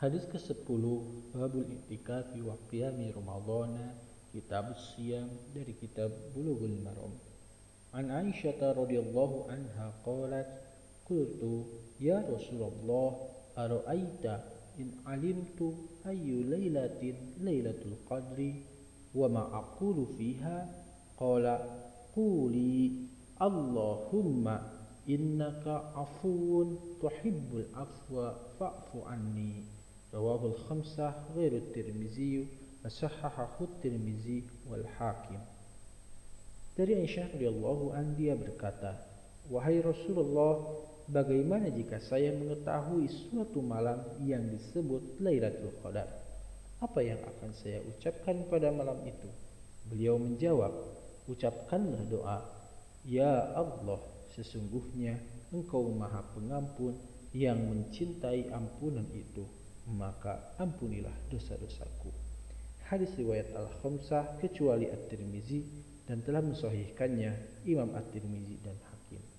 Hadis ke-10 Babul I'tikaf wa Qiyami Ramadhana Kitab Siyam dari kitab Bulughul Maram. An Aisyah radhiyallahu anha qalat qultu ya Rasulullah ara'aita in alimtu ayyu lailatin lailatul qadri wa ma aqulu fiha? Qala quli Allahumma innaka afuwun tuhibbul afwa fa'fu anni Khamsah ghairu tirmizi Asahahahu tirmizi wal hakim Dari Aisyah radhiyallahu an dia berkata Wahai Rasulullah Bagaimana jika saya mengetahui suatu malam yang disebut Lailatul Qadar? Apa yang akan saya ucapkan pada malam itu? Beliau menjawab Ucapkanlah doa Ya Allah Sesungguhnya Engkau maha pengampun Yang mencintai ampunan itu maka ampunilah dosa-dosaku. Hadis riwayat Al-Khamsah kecuali At-Tirmizi dan telah mensahihkannya Imam At-Tirmizi dan.